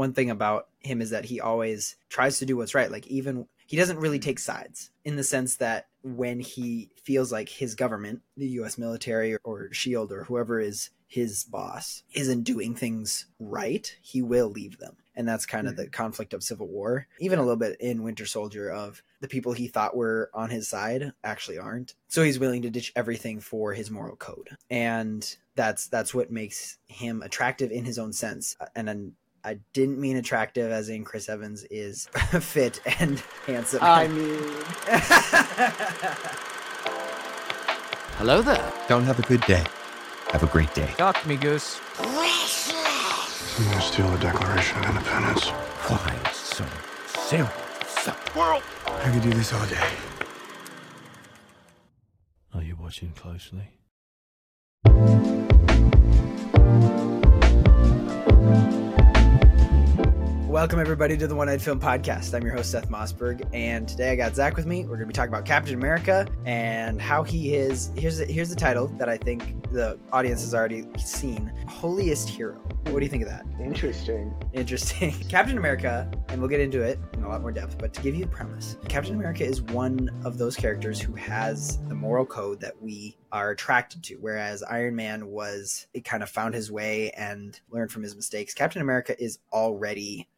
one thing about him is that he always tries to do what's right. Like even he doesn't really mm-hmm. take sides in the sense that when he feels like his government, the US military or shield or whoever is his boss isn't doing things right, he will leave them. And that's kind of the mm-hmm. conflict of Civil War. Even a little bit in Winter Soldier of the people he thought were on his side actually aren't. So he's willing to ditch everything for his moral code. And that's that's what makes him attractive in his own sense. And then I didn't mean attractive as in Chris Evans is fit and handsome. I mean, Hello there. Don't have a good day. Have a great day. Talk to me, Goose. I'm gonna steal the Declaration of Independence. Why so serious? I could do this all day. Are you watching closely? Welcome everybody to the One Eyed Film Podcast. I'm your host Seth Mossberg, and today I got Zach with me. We're going to be talking about Captain America and how he is. Here's the, here's the title that I think the audience has already seen: Holiest Hero. What do you think of that? interesting. Interesting. Captain America, and we'll get into it in a lot more depth, but to give you the premise, Captain America is one of those characters who has the moral code that we are attracted to, whereas Iron Man was, it kind of found his way and learned from his mistakes. Captain America is already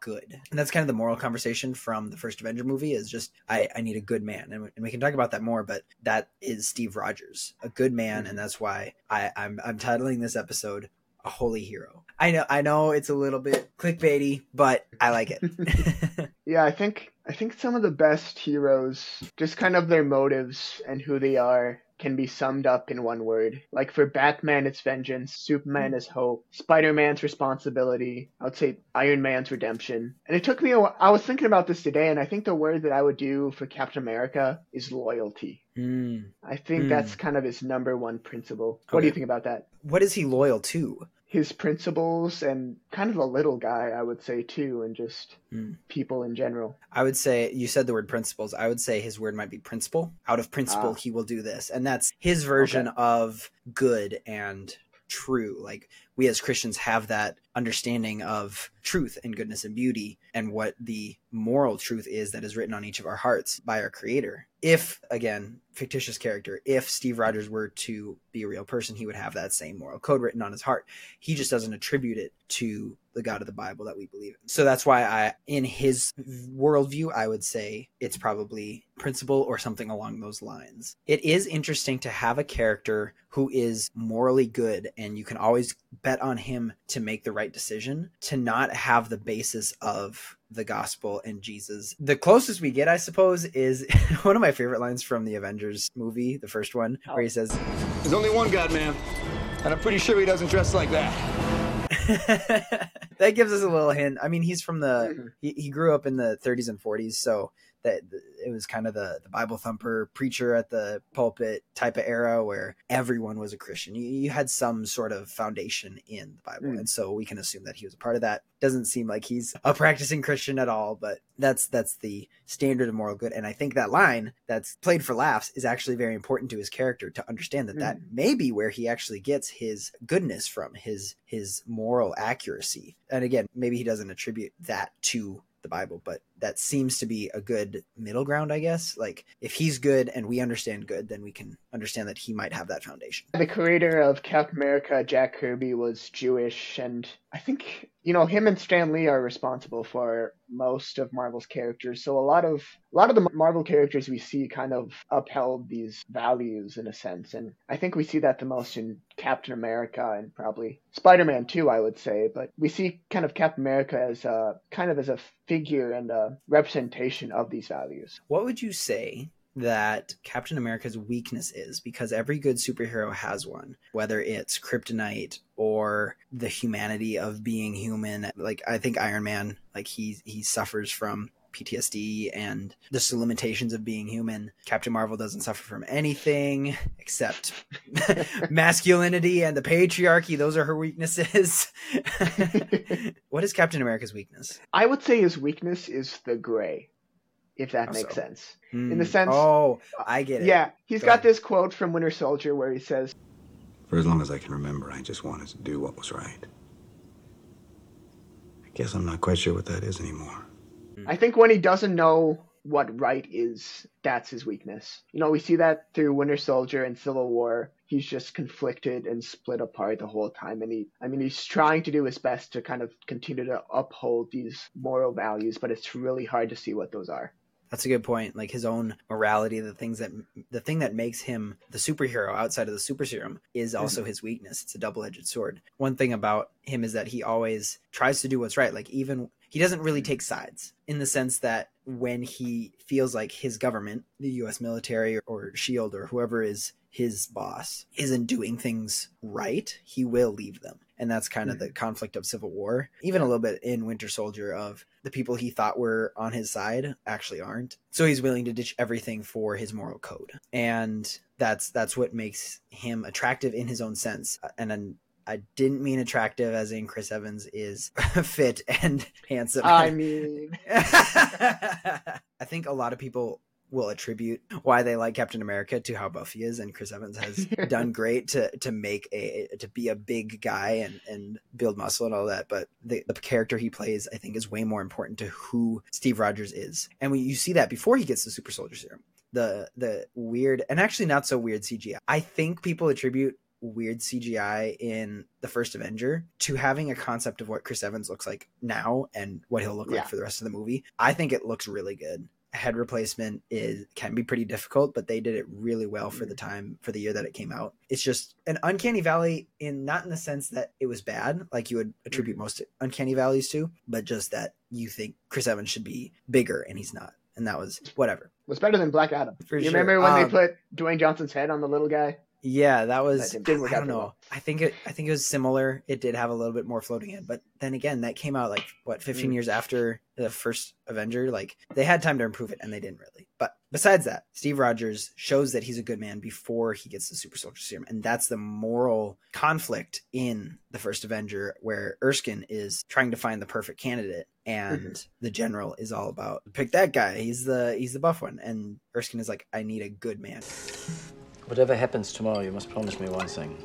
good. And that's kind of the moral conversation from the first Avenger movie is just, I, I need a good man. And, we- and we can talk about that more, but that is Steve Rogers, a good man. And mm-hmm. that's why I, I'm, I'm titling this episode a holy hero. I know, I know it's a little bit clickbaity, but I like it. Yeah, I think I think some of the best heroes, just kind of their motives and who they are, can be summed up in one word. Like for Batman, it's vengeance. Superman is hope. Spider Man's responsibility. I would say Iron Man's redemption. And it took me a while. I was thinking about this today, and I think the word that I would do for Captain America is loyalty. Hmm. I think Hmm. that's kind of his number one principle. What do you think about that? What is he loyal to? His principles and kind of a little guy, I would say too, and just Hmm. people in general. I would say you said the word principles. I would say his word might be principle. Out of principle, Ah. he will do this, and that's his version of good and true. Like we as Christians have that understanding of truth and goodness and beauty, and what the moral truth is that is written on each of our hearts by our Creator. If again, fictitious character, if Steve Rogers were to be a real person, he would have that same moral code written on his heart. He just doesn't attribute it to the God of the Bible that we believe in. So that's why I, in his worldview, I would say it's probably principle or something along those lines. It is interesting to have a character who is morally good and you can always bet on him to make the right decision, to not have the basis of the gospel and Jesus. The closest we get, I suppose, is one of my favorite lines from the Avengers movie, the first one, where he says, There's only one God, man. And I'm pretty sure he doesn't dress like that. that gives us a little hint. I mean, he's from the Mhm. he, he grew up in the 30s and 40s, so that it was kind of the, the Bible thumper preacher at the pulpit type of era where everyone was a Christian. You, you had some sort of foundation in the Bible, Mm. and so we can assume that he was a part of that. Doesn't seem like he's a practicing Christian at all, but that's that's the standard of moral good. And I think that line that's played for laughs is actually very important to his character to understand that that may be where he actually gets his goodness from, his his moral accuracy. And again, maybe he doesn't attribute that to the Bible, but that seems to be a good middle ground, I guess. Like if he's good and we understand good, then we can understand that he might have that foundation. The creator of Captain America, Jack Kirby, was Jewish, and I think you know him and Stan Lee are responsible for most of Marvel's characters. So a lot of a lot of the Marvel characters we see kind of upheld these values in a sense, and I think we see that the most in Captain America and probably Spider-Man too, I would say. But we see kind of Captain America as a kind of as a figure and a representation of these values. What would you say that Captain America's weakness is? Because every good superhero has one, whether it's kryptonite or the humanity of being human. Like I think Iron Man, like he he suffers from PTSD and just the limitations of being human. Captain Marvel doesn't suffer from anything except masculinity and the patriarchy. Those are her weaknesses. what is Captain America's weakness? I would say his weakness is the gray, if that How makes so? sense. In the Hmm. sense- oh, I get it. Yeah, he's Go got ahead. this quote from Winter Soldier where he says, For as long as I can remember, I just wanted to do what was right. I Guess I'm not quite sure what that is anymore. Mm. I think when he doesn't know what right is, that's his weakness. You know, we see that through Winter Soldier and Civil War. He's just conflicted and split apart the whole time. And he, I mean, he's trying to do his best to kind of continue to uphold these moral values, but it's really hard to see what those are. That's a good point. Like his own morality, the things that the thing that makes him the superhero outside of the super serum is mm-hmm. also his weakness. It's a double edged sword. One thing about him is that he always tries to do what's right. Like even he doesn't really take sides in the sense that when he feels like his government, the US military or SHIELD or whoever is his boss, isn't doing things right, he will leave them. And that's kind of hmm. the conflict of Civil War. Even a little bit in Winter Soldier of the people he thought were on his side actually aren't. So he's willing to ditch everything for his moral code. And that's that's what makes him attractive in his own sense. Uh, and then I didn't mean attractive as in Chris Evans is fit and handsome. I mean, I think a lot of people will attribute why they like Captain America to how buff he is, and Chris Evans has done great to to make a to be a big guy and and build muscle and all that. But the, the character he plays, I think, is way more important to who Steve Rogers is, and we, you see that before he gets the Super Soldier Serum. The the weird and actually not so weird CGI. I think people attribute weird CGI in the first Avenger to having a concept of what Chris Evans looks like now and what he'll look Yeah. like for the rest of the movie. I think it looks really good. Head replacement is can be pretty difficult, but they did it really well for the time for the year that it came out. It's just an uncanny valley in not in the sense that it was bad, like you would attribute most uncanny valleys to, but just that you think Chris Evans should be bigger and he's not. And that was whatever. was better than Black Adam. For you sure. remember when Um, they put Dwayne Johnson's head on the little guy? Yeah, that was. That didn't work I out don't know. well. I think it. I think it was similar. It did have a little bit more floating in, but then again, that came out like what 15 Mm. years after the first Avenger. Like they had time to improve it, and they didn't really. But besides that, Steve Rogers shows that he's a good man before he gets the Super Soldier Serum, and that's the moral conflict in the first Avenger, where Erskine is trying to find the perfect candidate, and Mm-hmm. the general is all about pick that guy. He's the he's the buff one, and Erskine is like, I need a good man. Whatever happens tomorrow, you must promise me one thing.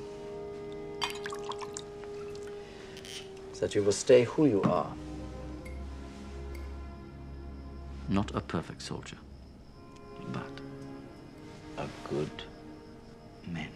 That you will stay who you are. Not a perfect soldier, but a good man.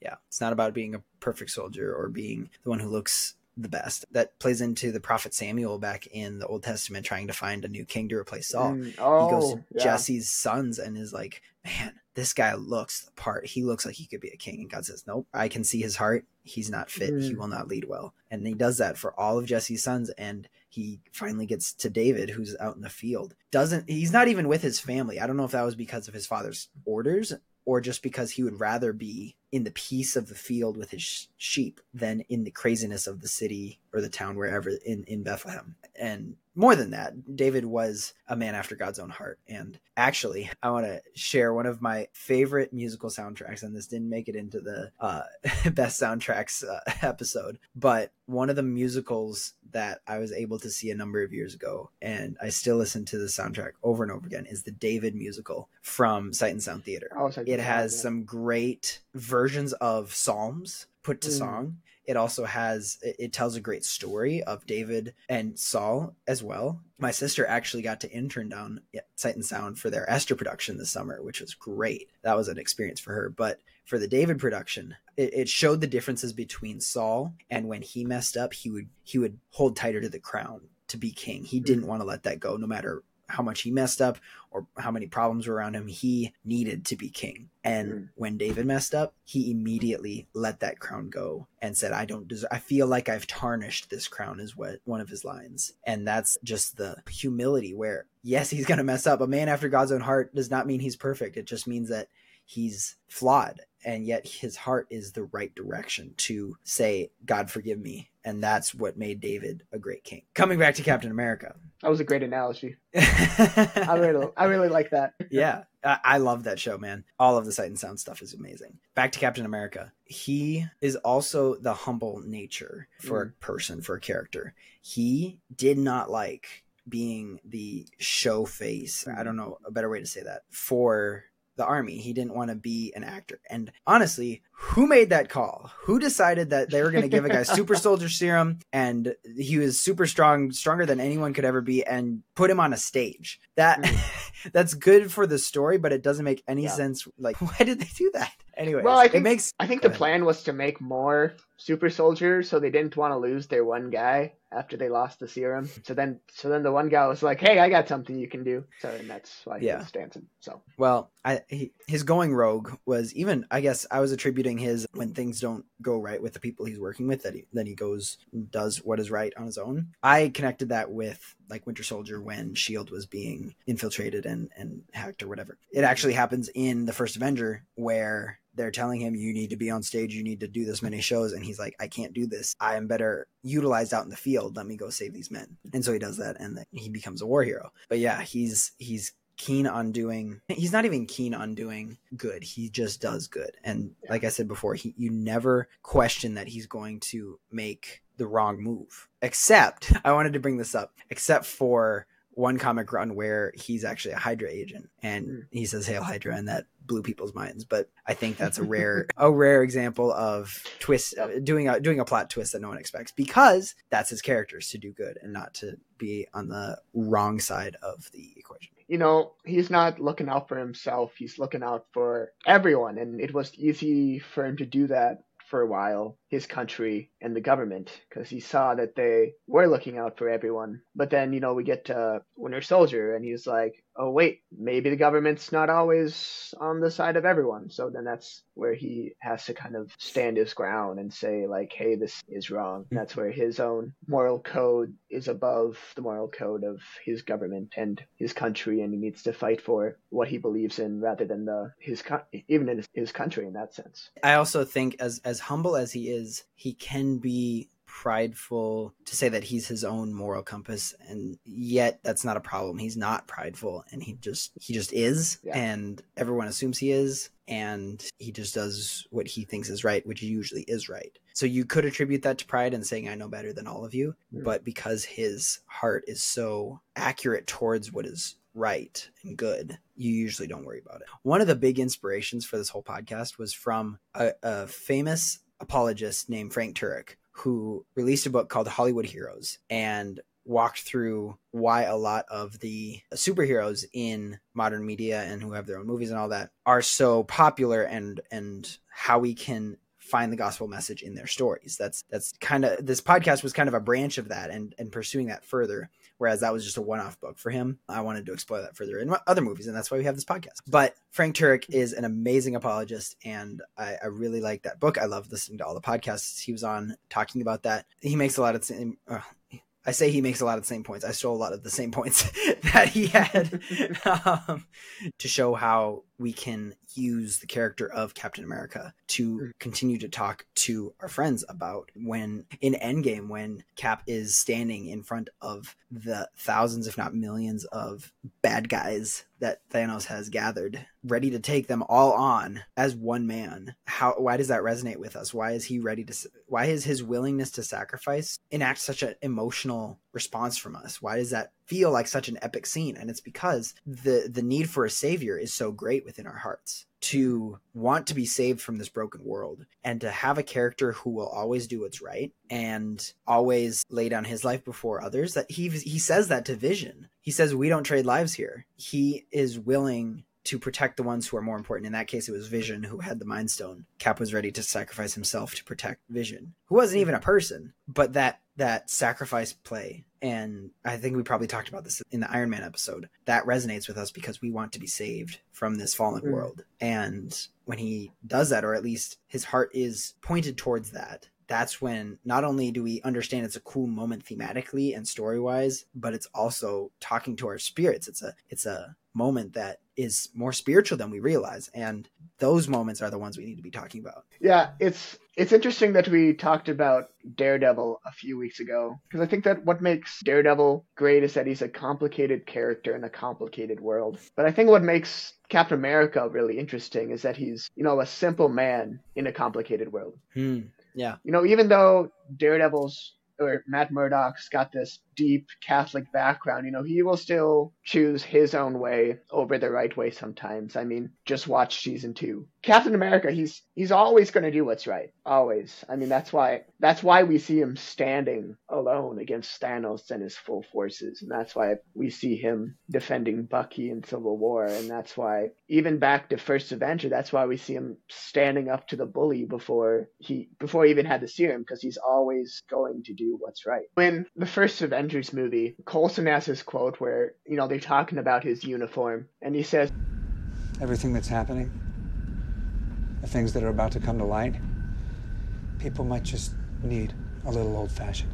Yeah, it's not about being a perfect soldier or being the one who looks the best. That plays into the prophet Samuel back in the Old Testament trying to find a new king to replace Saul. Mm, he goes oh, to yeah. Jesse's sons and is like, "Man, this guy looks the part. He looks like he could be a king." And God says, "Nope, I can see his heart. He's not fit. He Mm. will not lead well." And he does that for all of Jesse's sons and he finally gets to David who's out in the field. Doesn't he's not even with his family. I don't know if that was because of his father's orders or just because he would rather be in the peace of the field with his sheep than in the craziness of the city or the town wherever in in Bethlehem. And more than that, David was a man after God's own heart. And actually, I want to share one of my favorite musical soundtracks, and this didn't make it into the uh, best soundtracks uh, episode, but one of the musicals that I was able to see a number of years ago, and I still listen to the soundtrack over and over again, is the David musical from Sight and Sound Theater. Oh, It has that. some great versions of psalms put to Mm. song. It also has it it tells a great story of David and Saul as well. My sister actually got to intern down at Sight and Sound for their Esther production this summer, which was great. That was an experience for her. But for the David production, it, it showed the differences between Saul and when he messed up, he would he would hold tighter to the crown to be king. He didn't want to let that go, no matter how much he messed up or how many problems were around him. He needed to be king. And Mm. when David messed up, he immediately let that crown go and said, I don't deserve, I feel like I've tarnished this crown, is what one of his lines. And that's just the humility where, yes, he's going to mess up. A man after God's own heart does not mean he's perfect. It just means that he's flawed and yet his heart is the right direction to say god forgive me and that's what made david a great king. Coming back to captain america. That was a great analogy. I really, I really like that. yeah. I, I love that show man. All of the sight and sound stuff is amazing. Back to captain america. He is also the humble nature for a mm. person for a character. He did not like being the show face i mm. don't know a better way to say that for the army. He didn't want to be an actor. And honestly, who made that call? Who decided that they were going to give a guy super soldier serum and he was super strong, stronger than anyone could ever be, and put him on a stage? That that's good for the story, but it doesn't make any Yeah. sense. Like, why did they do that? Anyway, Well, I think it makes. I think the ahead. plan was to make more super soldier, so they didn't want to lose their one guy after they lost the serum. So then, so then the one guy was like, "Hey, I got something you can do." So and that's why he Yeah. was dancing. So Well, I he, his going rogue was even. I guess I was attributing his when things don't go right with the people he's working with that he then he goes and does what is right on his own. I connected that with like Winter Soldier when Shield was being infiltrated and and hacked or whatever. It actually happens in the first Avenger where they're telling him you need to be on stage. You need to do this many shows. And he's like i can't do this. I am better utilized out in the field. Let me go save these men. And so he does that and he becomes a war hero. But yeah he's he's keen on doing he's not even keen on doing good. He just does good. And like i said before he you never question that he's going to make the wrong move except i wanted to bring this up except for one comic run where he's actually a hydra agent and Mm. he says hail hydra and that blew people's minds but i think that's a rare a rare example of twist uh, doing a doing a plot twist that no one expects because that's his characters to do good and not to be on the wrong side of the equation you know, he's not looking out for himself. He's looking out for everyone, and it was easy for him to do that for a while, his country and the government, because he saw that they were looking out for everyone. But then, you know, we get to Winter Soldier, and he's like, oh, wait, maybe the government's not always on the side of everyone. So then that's where he has to kind of stand his ground and say, like, hey, this is wrong. And that's where his own moral code is above the moral code of his government and his country, and he needs to fight for what he believes in rather than the his even in his, his country in that sense. I also think as as humble as he is, he can be prideful to say that he's his own moral compass and yet that's not a problem. He's not prideful and he just he just is Yeah. and everyone assumes he is and he just does what he thinks is right, which usually is right. So you could attribute that to pride and saying I know better than all of you, Mm. but because his heart is so accurate towards what is right and good, you usually don't worry about it. One of the big inspirations for this whole podcast was from a, a famous apologist named Frank Turek, who released a book called Hollywood Heroes and walked through why a lot of the superheroes in modern media and who have their own movies and all that are so popular and and how we can find the gospel message in their stories. That's that's kind of this podcast was kind of a branch of that and and pursuing that further. Whereas that was just a one-off book for him. I wanted to explore that further in other movies, and that's why we have this podcast. But Frank Turek is an amazing apologist, and I, I really like that book. I love listening to all the podcasts he was on talking about that. He makes a lot of same. Uh, I say he makes a lot of the same points. I stole a lot of the same points that he had um, to show how we can use the character of Captain America to hmm. continue to talk to our friends about when in Endgame when Cap is standing in front of the thousands if not millions of bad guys that Thanos has gathered ready to take them all on as one man. How why does that resonate with us? Why is he ready to why is his willingness to sacrifice enact such an emotional response from us? Why does that feel like such an epic scene? And it's because the the need for a savior is so great within our hearts. To want to be saved from this broken world and to have a character who will always do what's right and always lay down his life before others that he he says that to vision. He says we don't trade lives here. He is willing to protect the ones who are more important. In that case, it was Vision who had the Mind Stone. Cap was ready to sacrifice himself to protect Vision, who wasn't even a person, but that that sacrifice play. And I think we probably talked about this in the Iron Man episode. That resonates with us because we want to be saved from this fallen Mm. world. And when he does that, or at least his heart is pointed towards that, that's when not only do we understand it's a cool moment thematically and story wise, but it's also talking to our spirits. It's a it's a moment that is more spiritual than we realize, and those moments are the ones we need to be talking about. Yeah, it's it's interesting that we talked about Daredevil a few weeks ago because I think that what makes Daredevil great is that he's a complicated character in a complicated world. But I think what makes Captain America really interesting is that he's, you know, a simple man in a complicated world. Hmm. Yeah. You know, even though Daredevil's or Matt Murdock's got this deep Catholic background, you know, he will still choose his own way over the right way sometimes. I mean, just watch season two. Captain America, he's he's always going to do what's right, always. I mean, that's why that's why we see him standing alone against Thanos and his full forces, and that's why we see him defending Bucky in Civil War, and that's why even back to First Avenger, that's why we see him standing up to the bully before he before he even had the serum, because he's always going to do what's right. When the first Avengers movie, Coulson has his quote where you know they're talking about his uniform, and he says, everything that's happening, the things that are about to come to light, people might just need a little old fashioned.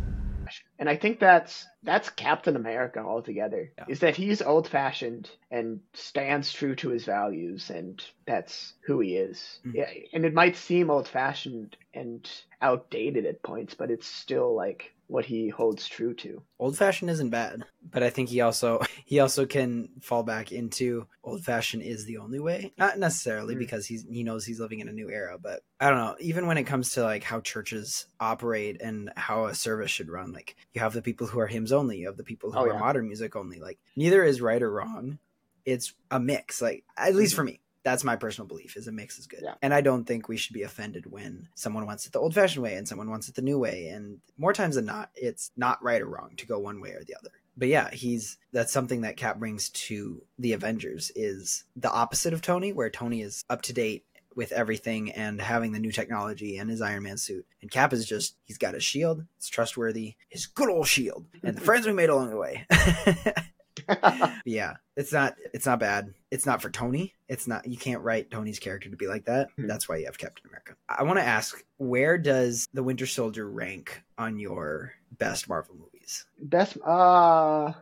and I think that's that's Captain America altogether. Yeah. Is that he's old fashioned and stands true to his values, and that's who he is. Mhm. Yeah, and it might seem old fashioned and outdated at points, but it's still like what he holds true to. old fashioned isn't bad but i think he also he also can fall back into old fashioned is the only way not necessarily Mm. because he's he knows he's living in a new era but i don't know even when it comes to like how churches operate and how a service should run like you have the people who are hymns only you have the people who Oh, are yeah. modern music only like neither is right or wrong it's a mix like at least for me that's my personal belief is a mix is good Yeah. and i don't think we should be offended when someone wants it the old fashioned way and someone wants it the new way and more times than not it's not right or wrong to go one way or the other but yeah he's that's something that cap brings to the avengers is the opposite of tony where tony is up to date with everything and having the new technology and his Iron Man suit. And Cap is just, he's got his shield, it's trustworthy, his good old shield, and the friends we made along the way. Yeah, it's not it's not bad. It's not for Tony. It's not you can't write Tony's character to be like that. Mhm. That's why you have Captain America. I want to ask, where does the Winter Soldier rank on your best Marvel movies? Best, uh,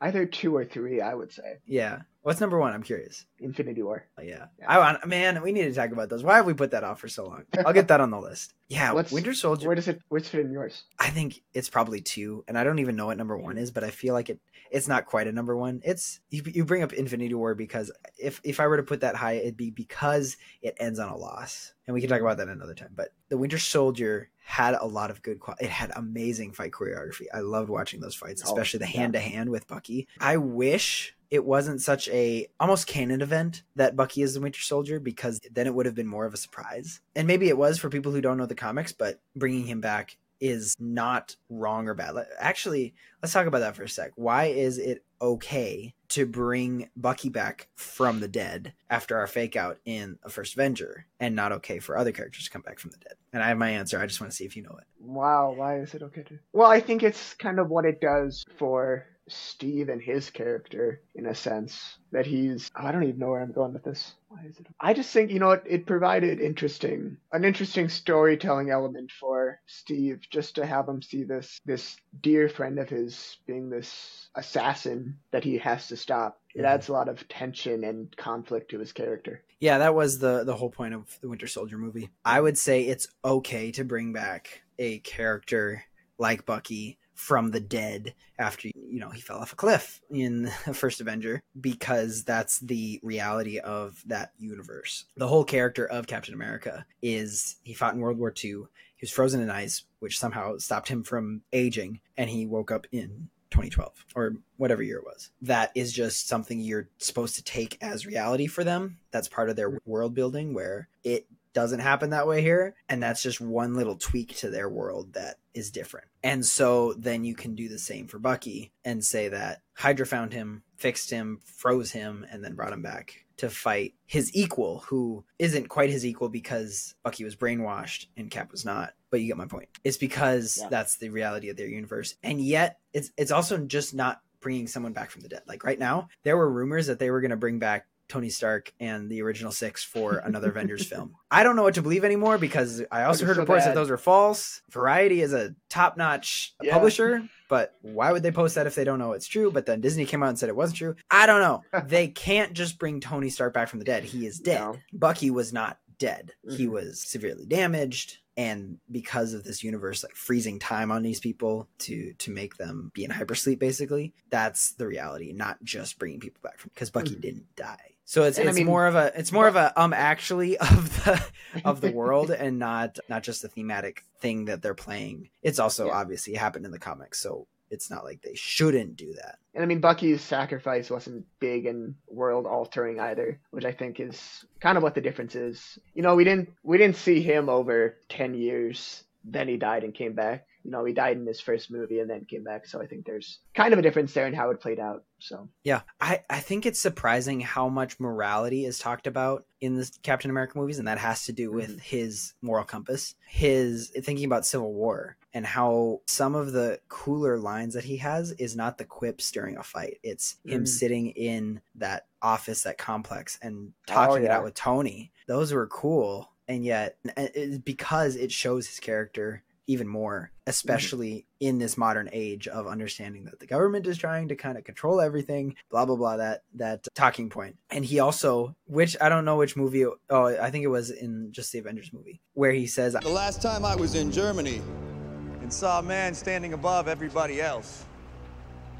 either two or three, I would say. Yeah. What's number one? I'm curious. Infinity War. Oh, yeah. Yeah. I want man, we need to talk about those. Why have we put that off for so long? I'll get that on the list. Yeah, What's- Winter Soldier. Where does it? Where's it fit in yours? I think it's probably two, and I don't even know what number one is, but I feel like it it's not quite a number one. It's you, you bring up Infinity War because if if I were to put that high, it'd be because it ends on a loss, and we can talk about that another time. But the Winter Soldier had a lot of good. It had amazing fight choreography. I loved watching those fights, Oh, especially the hand to hand with Bucky. I wish it wasn't such a almost canon event that Bucky is the Winter Soldier because then it would have been more of a surprise. And maybe it was for people who don't know the comics, but bringing him back is not wrong or bad. Actually, let's talk about that for a sec. Why is it okay to bring Bucky back from the dead after our fake out in a first Avenger and not okay for other characters to come back from the dead? And I have my answer. I just want to see if you know it. Wow, why is it okay to? Well, I think it's kind of what it does for Steve and his character, in a sense, that he's. Oh, I don't even know where I'm going with this. Why is it? I just think you know it. It provided interesting, an interesting storytelling element for Steve, just to have him see this this dear friend of his being this assassin that he has to stop. It Mhm. adds a lot of tension and conflict to his character. Yeah, that was the the whole point of the Winter Soldier movie. I would say it's okay to bring back a character like Bucky from the dead after you know he fell off a cliff in first Avenger because that's the reality of that universe. The whole character of Captain America is he fought in World War II. He was frozen in ice, which somehow stopped him from aging, and he woke up in 2012 or whatever year it was. That is just something you're supposed to take as reality for them. That's part of their world building where it doesn't happen that way here. And that's just one little tweak to their world that is different. And so then you can do the same for Bucky and say that Hydra found him, fixed him, froze him, and then brought him back to fight his equal, who isn't quite his equal because Bucky was brainwashed and Cap was not. But you get my point. It's because Yeah. that's the reality of their universe. And yet, it's it's also just not bringing someone back from the dead. Like right now, there were rumors that they were going to bring back Tony Stark and the original six for another Avengers film. I don't know what to believe anymore because I also heard so reports that those are false. Variety is a top notch Yeah. publisher, but why would they post that if they don't know it's true? But then Disney came out and said it wasn't true. I don't know. they can't just bring Tony Stark back from the dead. He is dead. No. Bucky was not dead. He Mhm. was severely damaged. And because of this universe, like freezing time on these people to to make them be in hypersleep, basically, that's the reality. Not just bringing people back from because Bucky Mhm. didn't die. So it's And I it's mean, more of a it's more of a um actually of the of the world and not not just a thematic thing that they're playing. It's also Yeah. obviously happened in the comics, so it's not like they shouldn't do that. And I mean, Bucky's sacrifice wasn't big and world altering either, which I think is kind of what the difference is. You know, we didn't we didn't see him over ten years. Then he died and came back. You know, he died in his first movie and then came back. So I think there's kind of a difference there in how it played out. So Yeah, I, I think it's surprising how much morality is talked about in the Captain America movies, and that has to do with his moral compass. His thinking about Civil War and how some of the cooler lines that he has is not the quips during a fight. It's him Mm. sitting in that office, that complex, and talking it yeah. out with Tony. Those were cool, and yet because it shows his character even more, especially in this modern age of understanding that the government is trying to kind of control everything, blah blah blah. That that talking point. point, and he also, which I don't know which movie. Oh, I think it was in just the Avengers movie where he says, The last time I was in Germany, and saw a man standing above everybody else.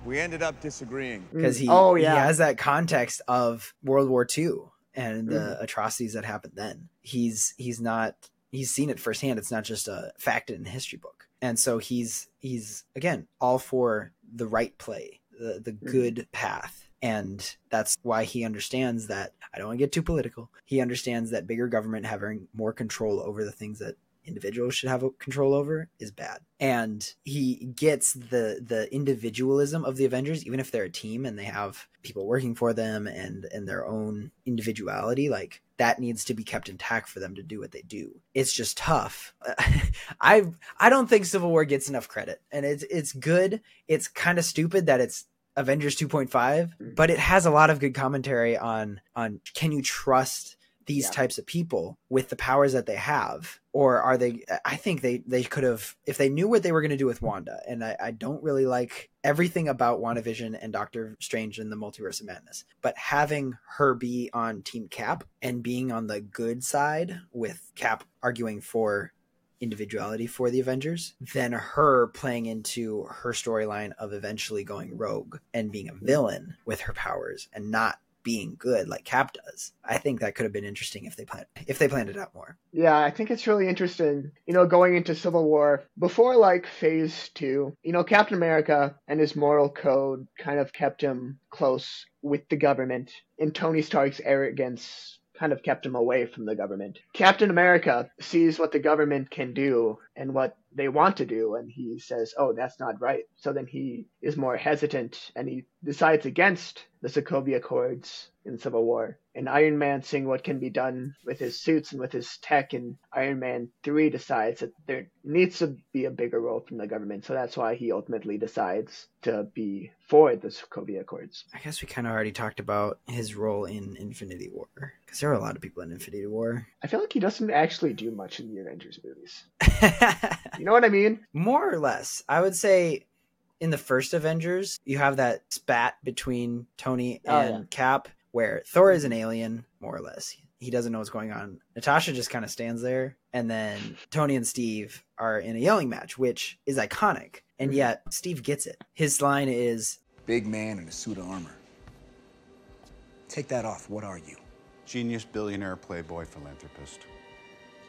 We ended up disagreeing. because he oh yeah. he yeah, has that context of World War II and the Mhm. atrocities that happened then. He's he's not he's seen it firsthand. It's not just a fact in a history book. And so he's he's again all for the right play, the the mm-hmm. good path. And that's why he understands that I don't want to get too political. He understands that bigger government having more control over the things that individuals should have control over is bad. And he gets the the individualism of the Avengers, even if they're a team and they have people working for them and and their own individuality, like that needs to be kept intact for them to do what they do. It's just tough. I I don't think Civil War gets enough credit, and it's it's good. It's kind of stupid that it's Avengers 2.5, mm-hmm. but it has a lot of good commentary on on can you trust these Yeah. types of people with the powers that they have or are they i think they they could have if they knew what they were going to do with wanda and I, I don't really like everything about wandavision and doctor strange and the multiverse of madness but having her be on team cap and being on the good side with cap arguing for individuality for the Avengers, then her playing into her storyline of eventually going rogue and being a villain with her powers and not being good like Cap does. I think that could have been interesting if they planned if they planned it out more. Yeah, I think it's really interesting, you know, going into Civil War. Before, like, Phase 2, you know, Captain America and his moral code kind of kept him close with the government, and Tony Stark's arrogance kind of kept him away from the government. Captain America sees what the government can do and what they want to do, and he says, oh, that's not right. So then he is more hesitant and he decides against the Sokovia Accords in Civil War. And Iron Man seeing what can be done with his suits and with his tech, and Iron Man 3 decides that there needs to be a bigger role from the government. So that's why he ultimately decides to be for the Sokovia Accords. I guess we kind of already talked about his role in Infinity War because there were a lot of people in Infinity War. I feel like he doesn't actually do much in the Avengers movies. You know what I mean? More or less. I would say in the first Avengers, you have that spat between Tony Oh, and yeah. Cap where Thor is an alien, more or less. He doesn't know what's going on. Natasha just kind of stands there, and then Tony and Steve are in a yelling match, which is iconic. And Mhm. yet, Steve gets it. His line is, Big man in a suit of armor. Take that off. What are you? Genius, billionaire, playboy, philanthropist.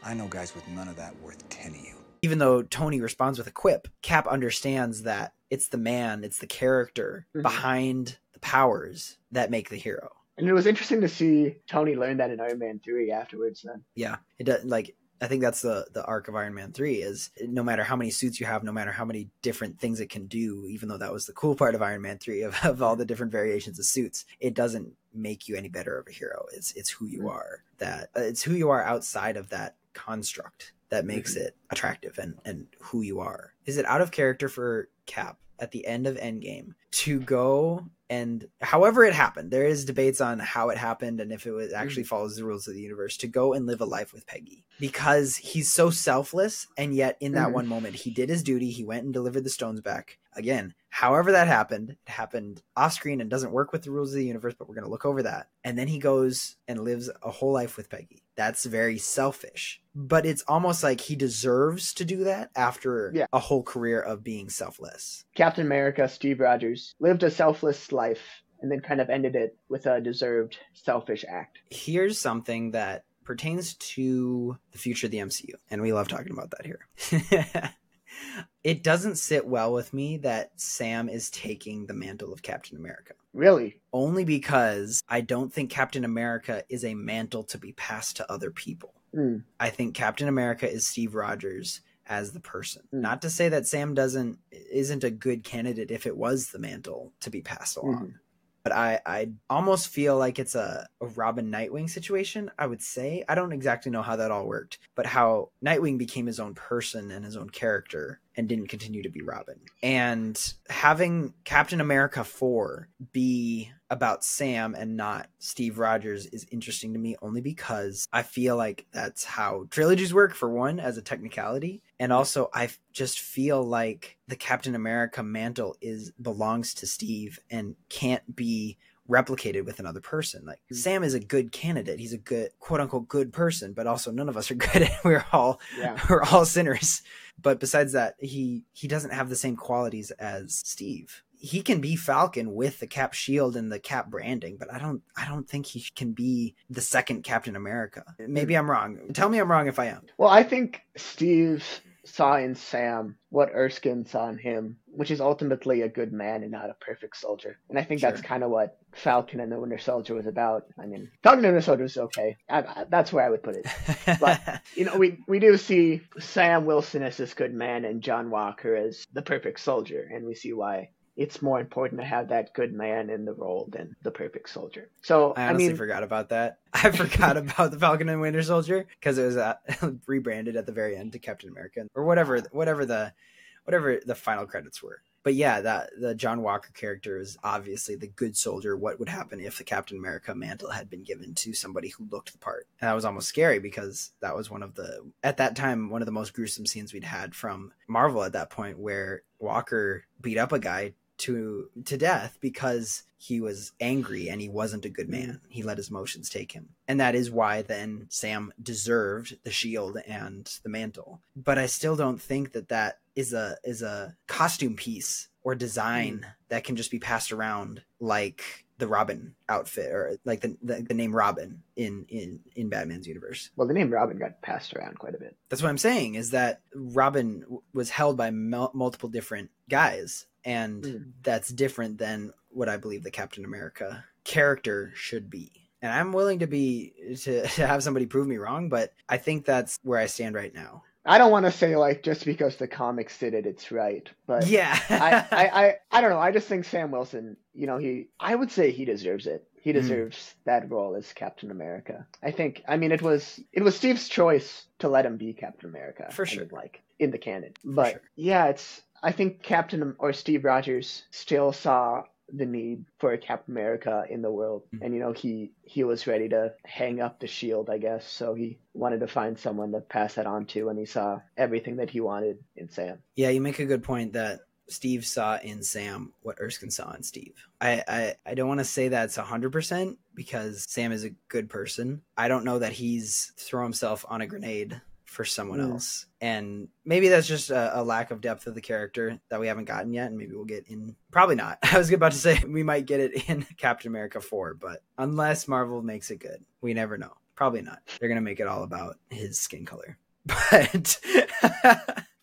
I know guys with none of that worth 10 of you. even though Tony responds with a quip, Cap understands that it's the man, it's the character Mhm. behind the powers that make the hero. And it was interesting to see Tony learn that in Iron Man 3 afterwards then. Yeah, it does like I think that's the the arc of Iron Man 3 is no matter how many suits you have, no matter how many different things it can do, even though that was the cool part of Iron Man 3 of, of all the different variations of suits, it doesn't make you any better of a hero. It's it's who you are. That uh, it's who you are outside of that construct that makes it attractive and and who you are. Is it out of character for Cap at the end of Endgame to go and however it happened, there is debates on how it happened and if it was actually follows the rules of the universe to go and live a life with Peggy because he's so selfless and yet in that Mhm. one moment he did his duty, he went and delivered the stones back. Again, however that happened, it happened off screen and doesn't work with the rules of the universe, but we're going to look over that. And then he goes and lives a whole life with Peggy. That's very selfish. But it's almost like he deserves to do that after Yeah. a whole career of being selfless. Captain America, Steve Rogers, lived a selfless life and then kind of ended it with a deserved selfish act. Here's something that pertains to the future of the MCU, and we love talking about that here. it doesn't sit well with me that Sam is taking the mantle of Captain America. Really? Only because I don't think Captain America is a mantle to be passed to other people. Mm. I think Captain America is Steve Rogers as the person. Mm. Not to say that Sam doesn't isn't a good candidate if it was the mantle to be passed along. Mhm. But I, I almost feel like it's a, a Robin Nightwing situation, I would say. I don't exactly know how that all worked, but how Nightwing became his own person and his own character and didn't continue to be Robin. And having Captain America 4 be about Sam and not Steve Rogers is interesting to me only because I feel like that's how trilogies work, for one, as a technicality. And also, I just feel like the Captain America mantle is belongs to Steve and can't be replicated with another person. Like hmm. Sam is a good candidate. He's a good quote unquote good person, but also none of us are good. We're all Yeah. we're all sinners. But besides that, he he doesn't have the same qualities as Steve. He can be Falcon with the cap shield and the cap branding, but I don't I don't think he can be the second Captain America. Maybe hmm. I'm wrong. Tell me I'm wrong if I am. Well, I think Steve saw in Sam what Erskine saw in him, which is ultimately a good man and not a perfect soldier. And I think that's kind of what Falcon and the Winter Soldier was about. I mean, Falcon and the Winter Soldier was okay. I, I, that's where I would put it. But you know, we we do see Sam Wilson as this good man and John Walker as the perfect soldier, and we see why it's more important to have that good man in the role than the perfect soldier. So I I, honestly mean, forgot about that. I forgot about the Falcon and Winter Soldier because it was uh, rebranded at the very end to Captain America or whatever, whatever the, whatever the final credits were. But yeah, that the John Walker character is obviously the good soldier. What would happen if the Captain America mantle had been given to somebody who looked the part? And that was almost scary because that was one of the at that time one of the most gruesome scenes we'd had from Marvel at that point, where Walker beat up a guy to to death because he was angry and he wasn't a good man. He let his emotions take him. And that is why then Sam deserved the shield and the mantle. But I still don't think that that is a is a costume piece or design hmm. that can just be passed around like the Robin outfit or like the, the, the name Robin in in in Batman's universe. well, the name Robin got passed around quite a bit. That's what I'm saying is that Robin w- was held by mul- multiple different guys, and Mm. that's different than what I believe the Captain America character should be. And I'm willing to be to, to have somebody prove me wrong, but I think that's where I stand right now. I don't want to say like just because the comics did it, it's right, but yeah, I, I, I, I don't know. I just think Sam Wilson, you know, he, I would say he deserves it. He Mm. deserves that role as Captain America. I think. I mean, it was it was Steve's choice to let him be Captain America. For I sure. mean, like in the canon. But sure. yeah, it's. I think Captain or Steve Rogers still saw the need for a Captain America in the world, Mm. and you know he he was ready to hang up the shield, I guess. So he wanted to find someone to pass that on to, and he saw everything that he wanted in Sam. Yeah, you make a good point that Steve saw in Sam what Erskine saw in Steve. I, I, I don't want to say that's 100% because Sam is a good person. I don't know that he's throw himself on a grenade for someone Mm. else. And maybe that's just a, a lack of depth of the character that we haven't gotten yet. And maybe we'll get in. Probably not. I was about to say we might get it in Captain America 4, but unless Marvel makes it good, we never know. Probably not. They're going to make it all about his skin color. But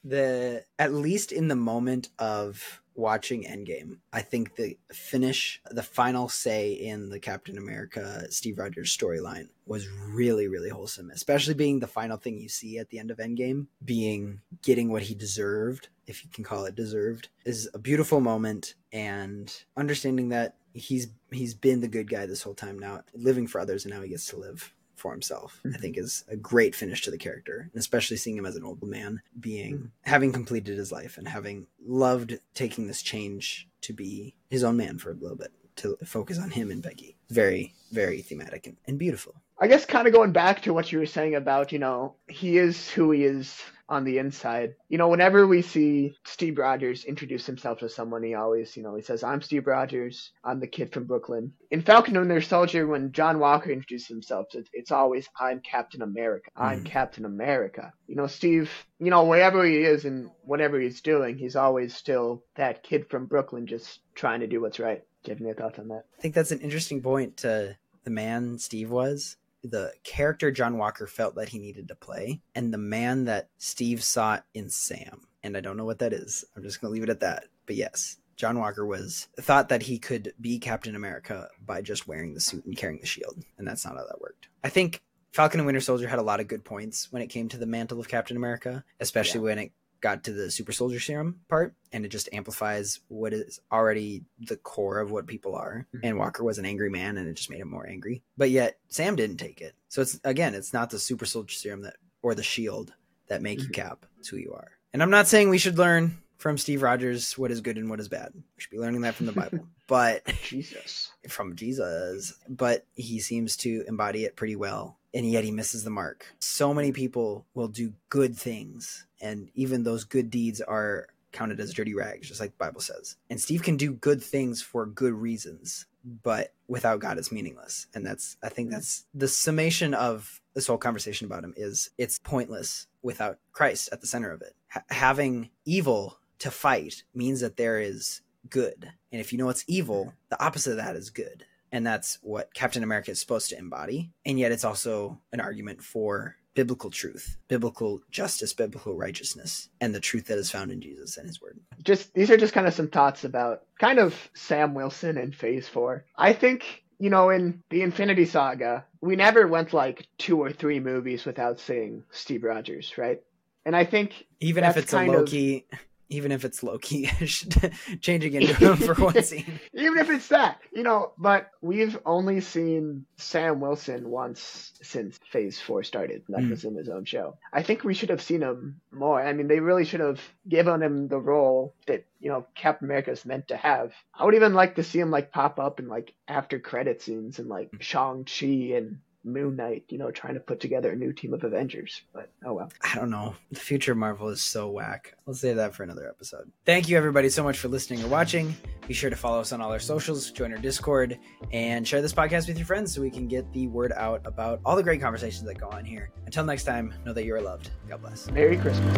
the at least in the moment of watching Endgame, I think the finish, the final say in the Captain America Steve Rogers storyline was really, really wholesome, especially being the final thing you see at the end of Endgame, being getting what he deserved, if you can call it deserved, is a beautiful moment. And understanding that he's he's been the good guy this whole time now, living for others and now he gets to live for himself. I mm-hmm. think is a great finish to the character, and especially seeing him as an old man, being mm-hmm. having completed his life and having loved taking this change to be his own man for a little bit to focus on him and Peggy. Very, very thematic and, and beautiful. I guess kind of going back to what you were saying about, you know, he is who he is on the inside. You know, whenever we see Steve Rogers introduce himself to someone, he always, you know, he says, I'm Steve Rogers. I'm the kid from Brooklyn. In Falcon and Winter Soldier, when John Walker introduces himself, it's, it's always, I'm Captain America. I'm Mhm. Captain America. You know, Steve, you know, wherever he is and whatever he's doing, he's always still that kid from Brooklyn just trying to do what's right. Do you have any thoughts on that? I think that's an interesting point to the man Steve was. The character John Walker felt that he needed to play, and the man that Steve sought in Sam. And I don't know what that is. I'm just going to leave it at that. But yes, John Walker was thought that he could be Captain America by just wearing the suit and carrying the shield, and that's not how that worked. I think Falcon and Winter Soldier had a lot of good points when it came to the mantle of Captain America, especially yeah. when it got to the super soldier serum part and it just amplifies what is already the core of what people are mm-hmm. and walker was an angry man and it just made him more angry but yet sam didn't take it so it's again it's not the super soldier serum that or the shield that make mm-hmm. you cap it's who you are and i'm not saying we should learn from Steve Rogers what is good and what is bad. We should be learning that from the Bible. But Jesus. From Jesus. But he seems to embody it pretty well. And yet he misses the mark. So many people will do good things, and even those good deeds are counted as dirty rags, just like the Bible says. And Steve can do good things for good reasons, but without God, it's meaningless. And that's, I think that's the summation of this whole conversation about him is it's pointless without Christ at the center of it. H- having evil to fight means that there is good. And if you know it's evil, the opposite of that is good. And that's what Captain America is supposed to embody. And yet it's also an argument for biblical truth, biblical justice, biblical righteousness, and the truth that is found in Jesus and his word. Just these are just kind of some thoughts about kind of Sam Wilson in phase four. I think you know, in the Infinity Saga, we never went like two or three movies without seeing Steve Rogers, right? And I think even if it's a low key, even if it's Loki changing into him for one scene. even if it's that, you know, but we've only seen Sam Wilson once since Phase Four started. That mm. was in his own show. I think we should have seen him more. I mean, they really should have given him the role that you know Captain America is meant to have. I would even like to see him like pop up in like after credit scenes and like Shang Chi and Moon Knight, you know, trying to put together a new team of Avengers. But oh well. I don't know. The future of Marvel is so whack. Let's save that for another episode. Thank you everybody so much for listening or watching. Be sure to follow us on all our socials, join our Discord, and share this podcast with your friends so we can get the word out about all the great conversations that go on here. Until next time, know that you are loved. God bless. Merry Christmas.